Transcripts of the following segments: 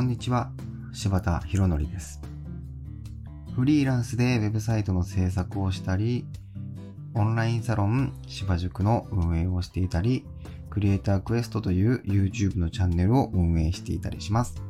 こんにちは、柴田博則です。フリーランスでウェブサイトの制作をしたり、オンラインサロン芝塾の運営をしていたり、クリエイタークエストという YouTube のチャンネルを運営していたりします。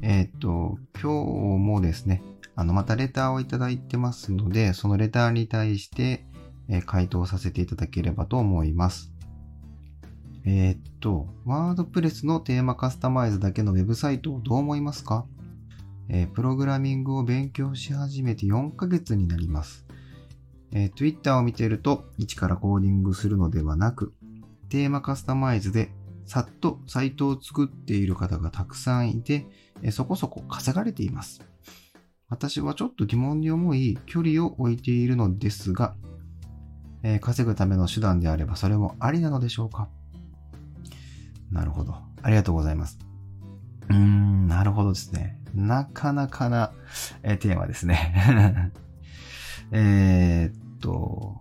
えーっと、今日もですね、あの、またレターをいただいてますので、そのレターに対して、え回答させていただければと思います。えーっと、ワードプレスのテーマカスタマイズだけのウェブサイトをどう思いますか、えープログラミングを勉強し始めて4ヶ月になります。えー Twitter を見ていると、一からコーディングするのではなく、テーマカスタマイズでさっとサイトを作っている方がたくさんいて、えーそこそこ稼がれています。私はちょっと疑問に思い、距離を置いているのですが、えー稼ぐための手段であればそれもありなのでしょうか？なるほど。ありがとうございます。うーん、なるほどですね。なかなかな、えテーマですね。えっと、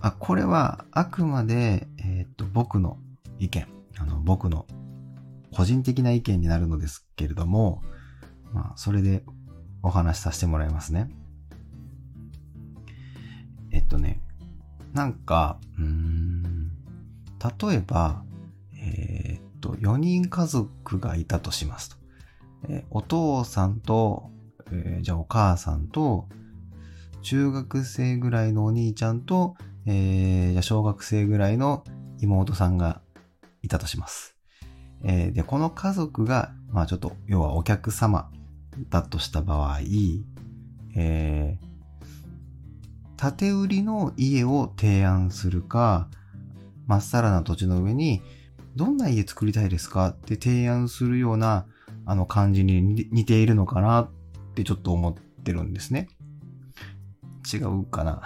あ、これはあくまで、えーっと、僕の意見、あの、僕の個人的な意見になるのですけれども、まあ、それでお話しさせてもらいますね。えっとね、なんか、うーん、例えば、と、4人家族がいたとしますと。えお父さんと、えーじゃあお母さんと、中学生ぐらいのお兄ちゃんと、えーじゃあ小学生ぐらいの妹さんがいたとします。えーで、この家族が、まあちょっと、要はお客様だとした場合、えー建て売りの家を提案するか、まっさらな土地の上に、どんな家作りたいですか？って提案するような、あの感じに似ているのかな？ってちょっと思ってるんですね。違うかな？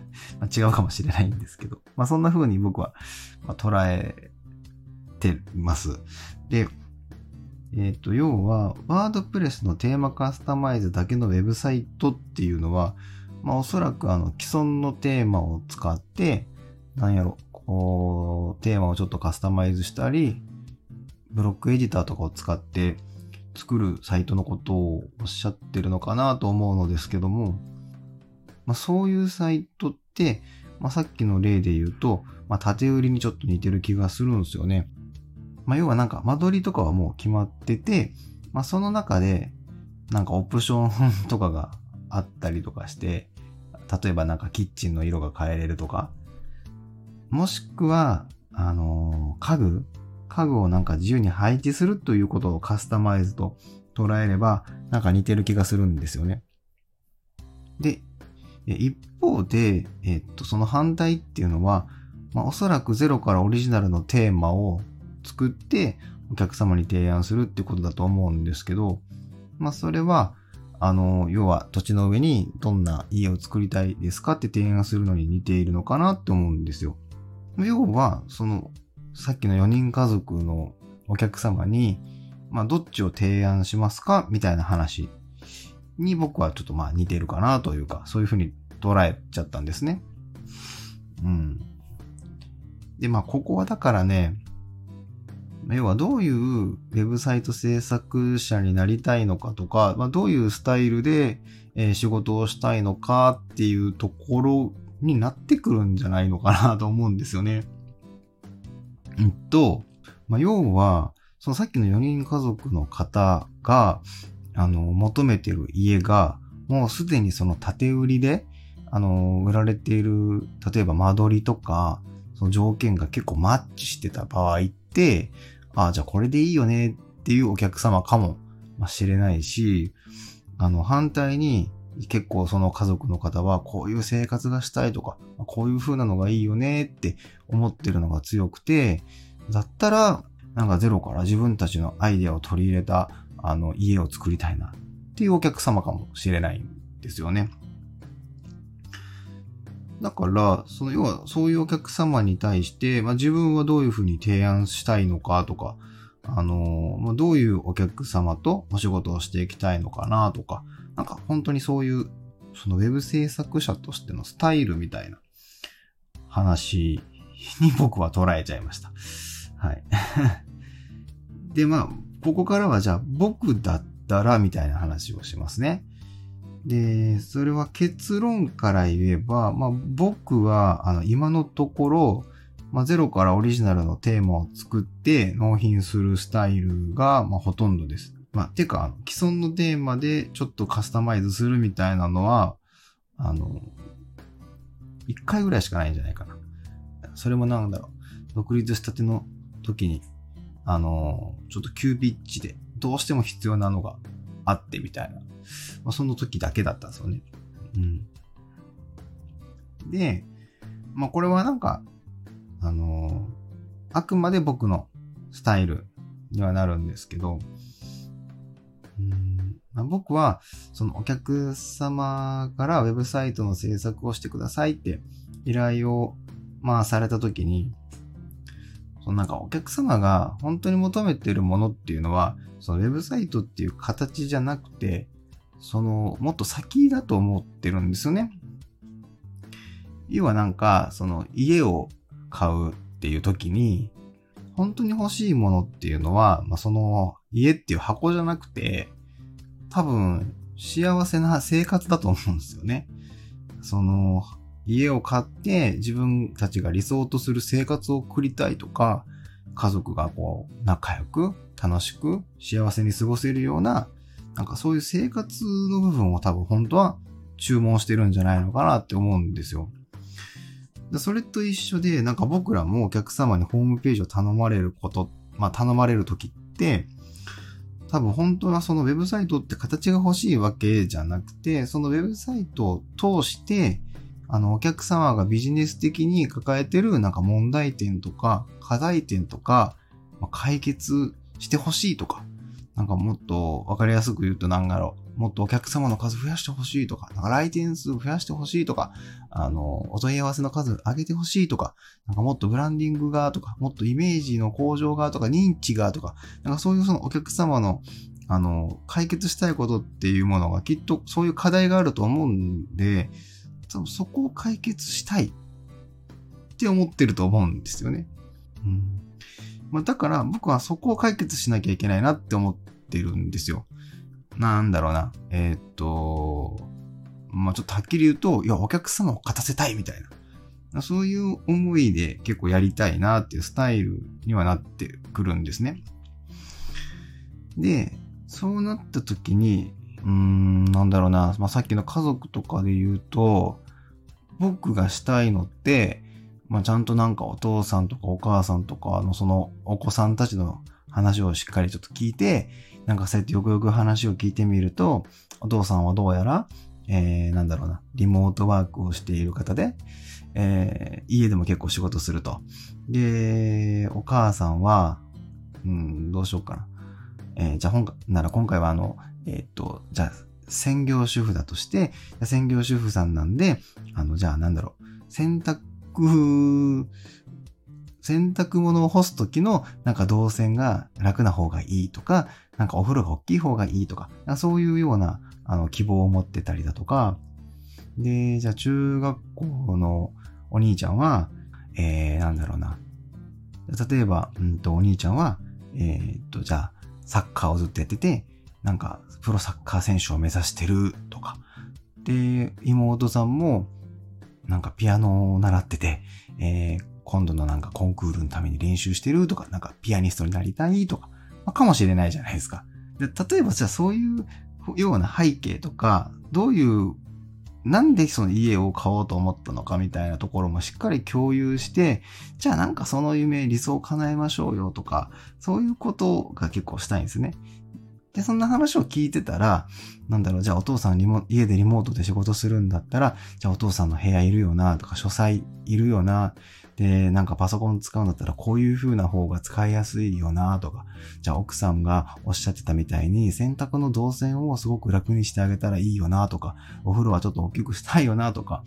違うかもしれないんですけど。まあそんな風に僕は、捉えてます。で、えっ、と、要は、ワードプレスのテーマカスタマイズだけのウェブサイトっていうのは、まあおそらくあの既存のテーマを使って、なんやろ、テーマをちょっとカスタマイズしたり、ブロックエディターとかを使って作るサイトのことをおっしゃってるのかなと思うのですけども、まあそういうサイトって、まあさっきの例で言うと、まあ縦売りにちょっと似てる気がするんですよね。まあ要はなんか間取りとかはもう決まってて、まあその中でなんかオプションとかがあったりとかして、例えばなんかキッチンの色が変えれるとか、もしくは、あの家具家具をなんか自由に配置するということをカスタマイズと捉えれば、なんか似てる気がするんですよね。で、一方で、えっと、その反対っていうのは、まあ、おそらくゼロからオリジナルのテーマを作ってお客様に提案するってことだと思うんですけど、まあ、それは、あの、要は土地の上にどんな家を作りたいですかって提案するのに似ているのかなって思うんですよ。要は、その、さっきの4人家族のお客様に、まあ、どっちを提案しますか？みたいな話に僕はちょっとまあ似てるかなというか、そういうふうに捉えちゃったんですね。うん。で、まあ、ここはだからね、要はどういうウェブサイト制作者になりたいのかとか、まあ、どういうスタイルで、仕事をしたいのかっていうところになってくるんじゃないのかなと思うんですよね。うんと、まあ、要は、そのさっきの4人家族の方が、あの、求めてる家が、もうすでにその建て売りで、あの、売られている、例えば間取りとか、その条件が結構マッチしてた場合って、ああ、じゃあこれでいいよねっていうお客様かもしれないし、あの、反対に結構その家族の方はこういう生活がしたいとか、こういう風なのがいいよねって思ってるのが強くて、だったら、なんかゼロから自分たちのアイデアを取り入れた、あの、家を作りたいなっていうお客様かもしれないんですよね。だから、その要はそういうお客様に対して、まあ、自分はどういうふうに提案したいのかとか、あのまあ、どういうお客様とお仕事をしていきたいのかなとか、なんか本当にそういう、そのウェブ制作者としてのスタイルみたいな話に僕は捉えちゃいました。はい。で、まあ、ここからはじゃあ僕だったらみたいな話をしますね。で、それは結論から言えば、まあ僕はあの今のところ、まあ、ゼロからオリジナルのテーマを作って納品するスタイルが、まあ、ほとんどです。まあ、てか、既存のテーマでちょっとカスタマイズするみたいなのは、あの、一回ぐらいしかないんじゃないかな。それもなんだろう。独立したての時に、あの、ちょっと急ピッチでどうしても必要なのがあってみたいな。まあ、その時だけだったんですよね。うん。で、まあこれはなんか、あの、あくまで僕のスタイルにはなるんですけど、まあ、僕は、そのお客様からウェブサイトの制作をしてくださいって依頼を、まあ、されたときに、そのなんかお客様が本当に求めてるものっていうのは、そのウェブサイトっていう形じゃなくて、そのもっと先だと思ってるんですよね。要はなんか、その家を買うっていう時に、本当に欲しいものっていうのは、まあ、その家っていう箱じゃなくて、多分幸せな生活だと思うんですよね。その家を買って自分たちが理想とする生活を送りたいとか、家族がこう仲良く楽しく幸せに過ごせるような、なんかそういう生活の部分を多分本当は注文してるんじゃないのかなって思うんですよ。それと一緒で、なんか僕らもお客様にホームページを頼まれること、まあ頼まれるときって、多分本当はそのウェブサイトって形が欲しいわけじゃなくて、そのウェブサイトを通して、あの、お客様がビジネス的に抱えてるなんか問題点とか、課題点とか、まあ、解決してほしいとか、なんかもっとわかりやすく言うとなんだろう。もっとお客様の数増やしてほしいとか、なんか来店数増やしてほしいとか、あの、お問い合わせの数上げてほしいとか、なんかもっとブランディングがとか、もっとイメージの向上がとか、認知がとか、なんかそういうそのお客様の、あの、解決したいことっていうものがきっとそういう課題があると思うんで、多分そこを解決したいって思ってると思うんですよね。うんまあ、だから僕はそこを解決しなきゃいけないなって思ってるんですよ。なんだろうな。えー、っと、まあちょっとはっきり言うと、いや、お客様を勝たせたいみたいな。そういう思いで結構やりたいなっていうスタイルにはなってくるんですね。で、そうなった時に、うーん、なんだろうな、まあ、さっきの家族とかで言うと、僕がしたいのって、まあ、ちゃんとなんかお父さんとかお母さんとかのそのお子さんたちの話をしっかりちょっと聞いて、なんかそうやってよくよく話を聞いてみると、お父さんはどうやら、えー、なんだろうな、リモートワークをしている方で、えー、家でも結構仕事すると。で、お母さんは、うん、どうしようかな。えー、じゃあ本なら今回はあの、えー、っと、じゃあ、専業主婦だとして、専業主婦さんなんで、あの、じゃあなんだろう、洗濯、洗濯物を干すときのなんか動線が楽な方がいいとか、なんかお風呂が大きい方がいいとか、そういうようなあの希望を持ってたりだとか、で、じゃあ中学校のお兄ちゃんは、えー、なんだろうな。例えば、うんと、お兄ちゃんは、えー、っと、じゃあ、サッカーをずっとやってて、なんか、プロサッカー選手を目指してるとか。で、妹さんも、なんかピアノを習ってて、えー、今度のなんかコンクールのために練習してるとか、なんかピアニストになりたいとか、まあ、かもしれないじゃないですか。で例えばじゃあそういうような背景とか、どういう、なんでその家を買おうと思ったのかみたいなところもしっかり共有して、じゃあなんかその夢、理想を叶えましょうよとか、そういうことが結構したいんですね。で、そんな話を聞いてたら、なんだろう、じゃあお父さんリモ家でリモートで仕事するんだったら、じゃあお父さんの部屋いるよなとか、書斎いるよな。で、なんかパソコン使うんだったらこういう風な方が使いやすいよなとか、じゃあ奥さんがおっしゃってたみたいに洗濯の動線をすごく楽にしてあげたらいいよなとか、お風呂はちょっと大きくしたいよなとか、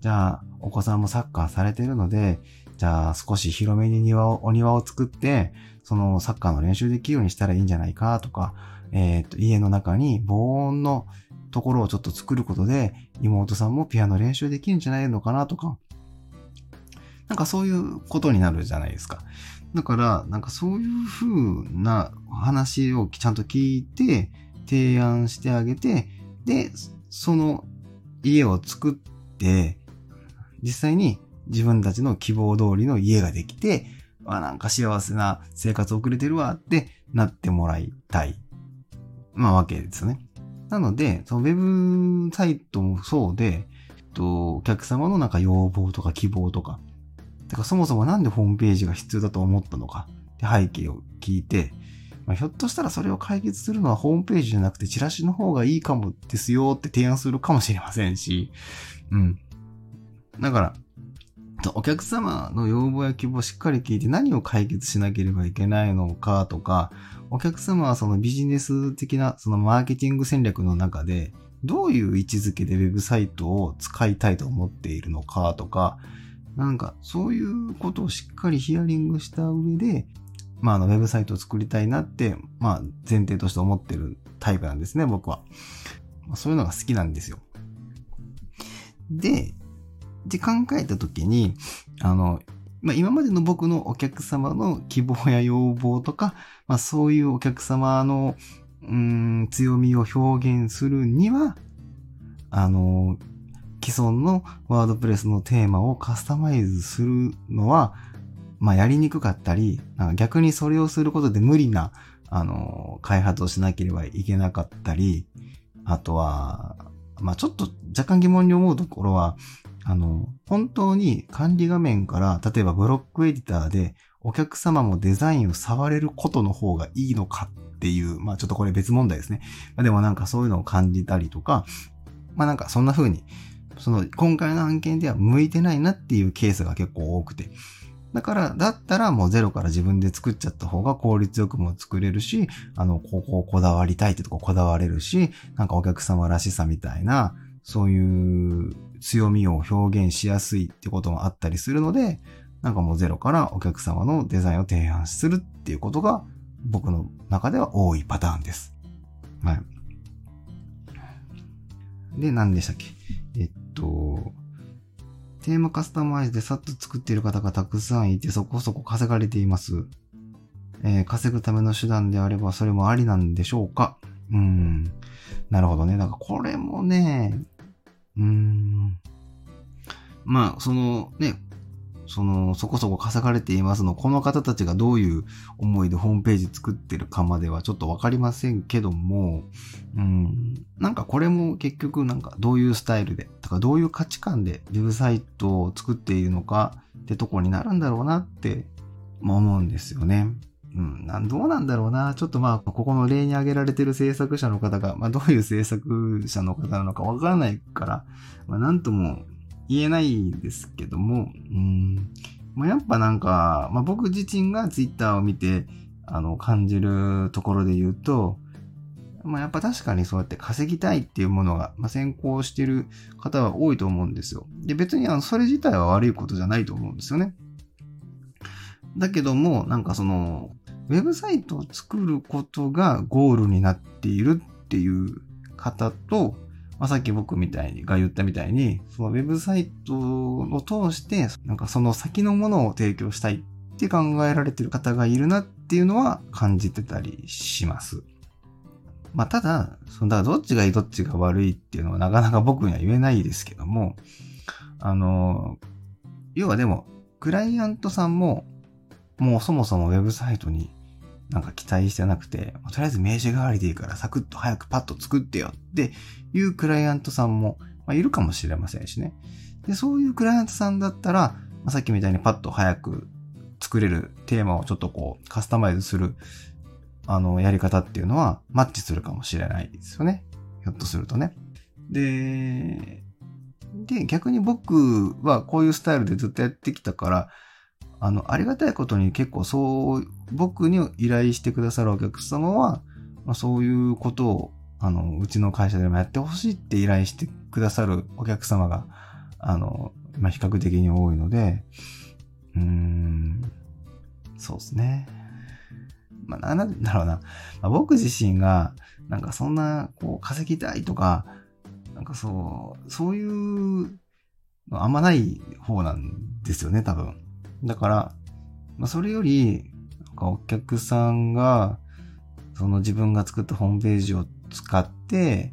じゃあお子さんもサッカーされてるので、じゃあ少し広めに庭を、お庭を作って、そのサッカーの練習できるようにしたらいいんじゃないかとか、えっ、ー、と、家の中に防音のところをちょっと作ることで、妹さんもピアノ練習できるんじゃないのかなとか、なんかそういうことになるじゃないですか。だから、なんかそういう風な話をちゃんと聞いて、提案してあげて、で、その家を作って、実際に自分たちの希望通りの家ができて、あ、なんか幸せな生活を送れてるわってなってもらいたい。まあわけですよね。なので、そのウェブサイトもそうで、と、お客様のなんか要望とか希望とか、てからそもそもなんでホームページが必要だと思ったのか？って背景を聞いて、まあ、ひょっとしたらそれを解決するのはホームページじゃなくてチラシの方がいいかもですよって提案するかもしれませんし、うん。だから、お客様の要望や希望をしっかり聞いて何を解決しなければいけないのかとか、お客様はそのビジネス的なそのマーケティング戦略の中で、どういう位置づけでウェブサイトを使いたいと思っているのかとか、なんかそういうことをしっかりヒアリングした上で、まあ、あの、ウェブサイトを作りたいなって、まあ、前提として思ってるタイプなんですね、僕は。ま、そういうのが好きなんですよ。で、で考えたときに、あの、まあ、今までの僕のお客様の希望や要望とか、まあ、そういうお客様の、うん、強みを表現するには、あの、既存のワードプレスのテーマをカスタマイズするのは、まあ、やりにくかったり、逆にそれをすることで無理な、あの、開発をしなければいけなかったり、あとは、まあ、ちょっと若干疑問に思うところは、あの、本当に管理画面から、例えばブロックエディターでお客様もデザインを触れることの方がいいのかっていう、まあちょっとこれ別問題ですね。まあ、でもなんかそういうのを感じたりとか、まあなんかそんな風に、その今回の案件では向いてないなっていうケースが結構多くて、だから、だったらもうゼロから自分で作っちゃった方が効率よくも作れるし、あの、ここをこだわりたいってとここだわれるし、なんかお客様らしさみたいな、そういう強みを表現しやすいってこともあったりするので、なんかもうゼロからお客様のデザインを提案するっていうことが僕の中では多いパターンです。はい。で、何でしたっけ？と、テーマカスタマイズでさっと作っている方がたくさんいてそこそこ稼がれています。えー、稼ぐための手段であればそれもありなんでしょうか？うん。なるほどね。なんかこれもね、うーん。まあ、そのね、その、そこそこ稼がれていますの、この方たちがどういう思いでホームページ作ってるかまではちょっとわかりませんけども、うん、なんかこれも結局なんかどういうスタイルで、とかどういう価値観でウェブサイトを作っているのかってとこになるんだろうなって、思うんですよね。うん、なんどうなんだろうな。ちょっとまあ、ここの例に挙げられてる制作者の方が、まあ、どういう制作者の方なのかわからないから、まあ、なんとも言えないですけども、うん、まあ、やっぱなんか、まあ、僕自身がツイッターを見て、あの、感じるところで言うと、まあ、やっぱ確かにそうやって稼ぎたいっていうものが、まあ、先行してる方は多いと思うんですよ。で、別にあの、それ自体は悪いことじゃないと思うんですよね。だけども、なんかその、ウェブサイトを作ることがゴールになっているっていう方と、まあ、さっき僕みたいに、が言ったみたいに、そのウェブサイトを通して、なんかその先のものを提供したいって考えられてる方がいるなっていうのは感じてたりします。まあ、ただ、その、だからどっちがいいどっちが悪いっていうのはなかなか僕には言えないですけども、あの、要はでも、クライアントさんも、もうそもそもウェブサイトになんか期待してなくて、とりあえず名刺代わりでいいからサクッと早くパッと作ってよっていうクライアントさんも、いるかもしれませんしね。で、そういうクライアントさんだったら、さっきみたいにパッと早く作れるテーマをちょっとこうカスタマイズするあのやり方っていうのはマッチするかもしれないですよね。ひょっとするとね。で、で、逆に僕はこういうスタイルでずっとやってきたから、あの、ありがたいことに結構そう、僕に依頼してくださるお客様は、まあ、そういうことを、あの、うちの会社でもやってほしいって依頼してくださるお客様が、あの、まあ、比較的に多いので、うーん、そうですね。まあ、なんだろうな。まあ、僕自身が、なんかそんな、こう、稼ぎたいとか、なんかそう、そういうのあんまない方なんですよね、多分。だから、まあ、それより、かお客さんが、その自分が作ったホームページを使って、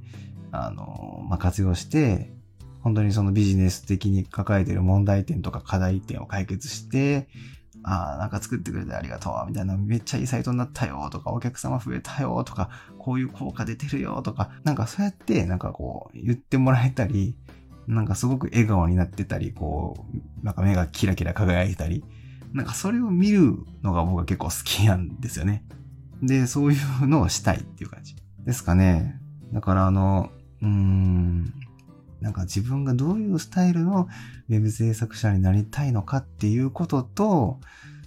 あの、まあ、活用して、本当にそのビジネス的に抱えてる問題点とか課題点を解決して、ああ、なんか作ってくれてありがとう、みたいな、めっちゃいいサイトになったよ、とか、お客様増えたよ、とか、こういう効果出てるよ、とか、なんかそうやって、なんかこう、言ってもらえたり、なんかすごく笑顔になってたり、こう、なんか目がキラキラ輝いたり、なんかそれを見るのが僕は結構好きなんですよね。で、そういうのをしたいっていう感じ。ですかね。だからあの、うーん、なんか自分がどういうスタイルのウェブ制作者になりたいのかっていうことと、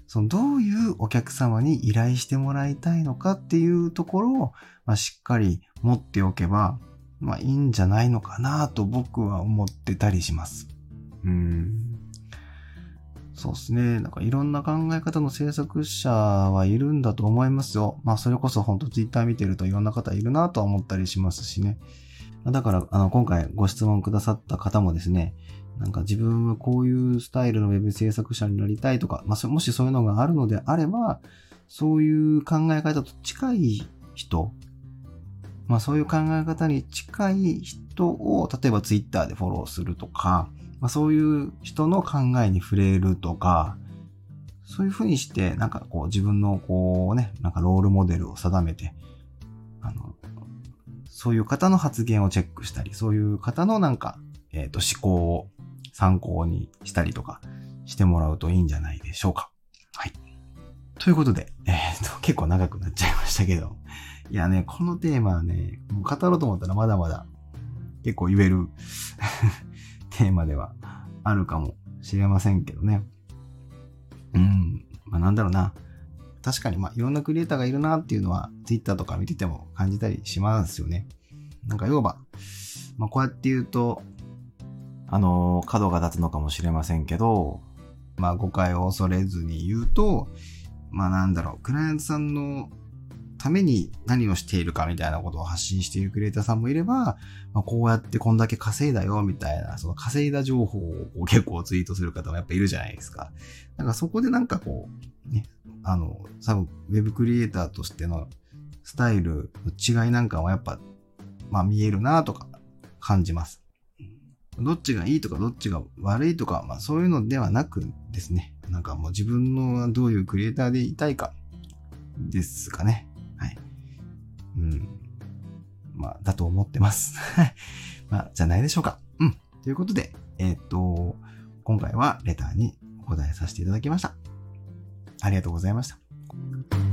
そのどういうお客様に依頼してもらいたいのかっていうところを、まあ、しっかり持っておけば、まあいいんじゃないのかなと僕は思ってたりします。うん。そうですね。なんかいろんな考え方の制作者はいるんだと思いますよ。まあそれこそ本当ツイッター見てるといろんな方いるなと思ったりしますしね。だから、あの、今回ご質問くださった方もですね、なんか自分はこういうスタイルのウェブ制作者になりたいとか、まあ、もしそういうのがあるのであれば、そういう考え方と近い人、まあそういう考え方に近い人を、例えばツイッターでフォローするとか、まあそういう人の考えに触れるとか、そういうふうにして、なんかこう自分のこうね、なんかロールモデルを定めて、あの、そういう方の発言をチェックしたり、そういう方のなんか、えっ、ー、と思考を参考にしたりとかしてもらうといいんじゃないでしょうか。はい。ということで、えっ、ー、と、結構長くなっちゃいましたけど、いやね、このテーマはね、もう語ろうと思ったらまだまだ結構言えるテーマではあるかもしれませんけどね。うん。まあなんだろうな。確かにまあいろんなクリエイターがいるなっていうのは Twitter とか見てても感じたりしますよね。なんか要は、まあこうやって言うと、あの、角が立つのかもしれませんけど、まあ誤解を恐れずに言うと、まあなんだろう、クライアントさんのために何をしているかみたいなことを発信しているクリエイターさんもいれば、まあ、こうやってこんだけ稼いだよみたいな、その稼いだ情報を結構ツイートする方もやっぱいるじゃないですか。なんかそこでなんかこう、ね、あの、多分ウェブクリエイターとしてのスタイルの違いなんかはやっぱ、まあ見えるなとか感じます。どっちがいいとかどっちが悪いとか、まあそういうのではなくですね、なんかもう自分のどういうクリエイターでいたいかですかね。うん。まあ、だと思ってます。まあ、じゃないでしょうか。うん。ということで、えー、っと、今回はレターにお答えさせていただきました。ありがとうございました。